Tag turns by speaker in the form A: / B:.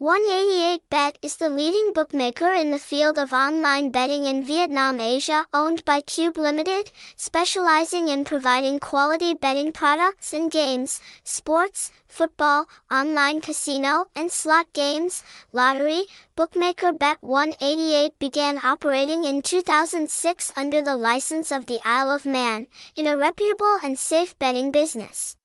A: 188bet is the leading bookmaker in the field of online betting in Vietnam, Asia, owned by Cube Limited, specializing in providing quality betting products and games, sports, football, online casino, and slot games, lottery. Bookmaker Bet188 began operating in 2006 under the license of the Isle of Man, in a reputable and safe betting business.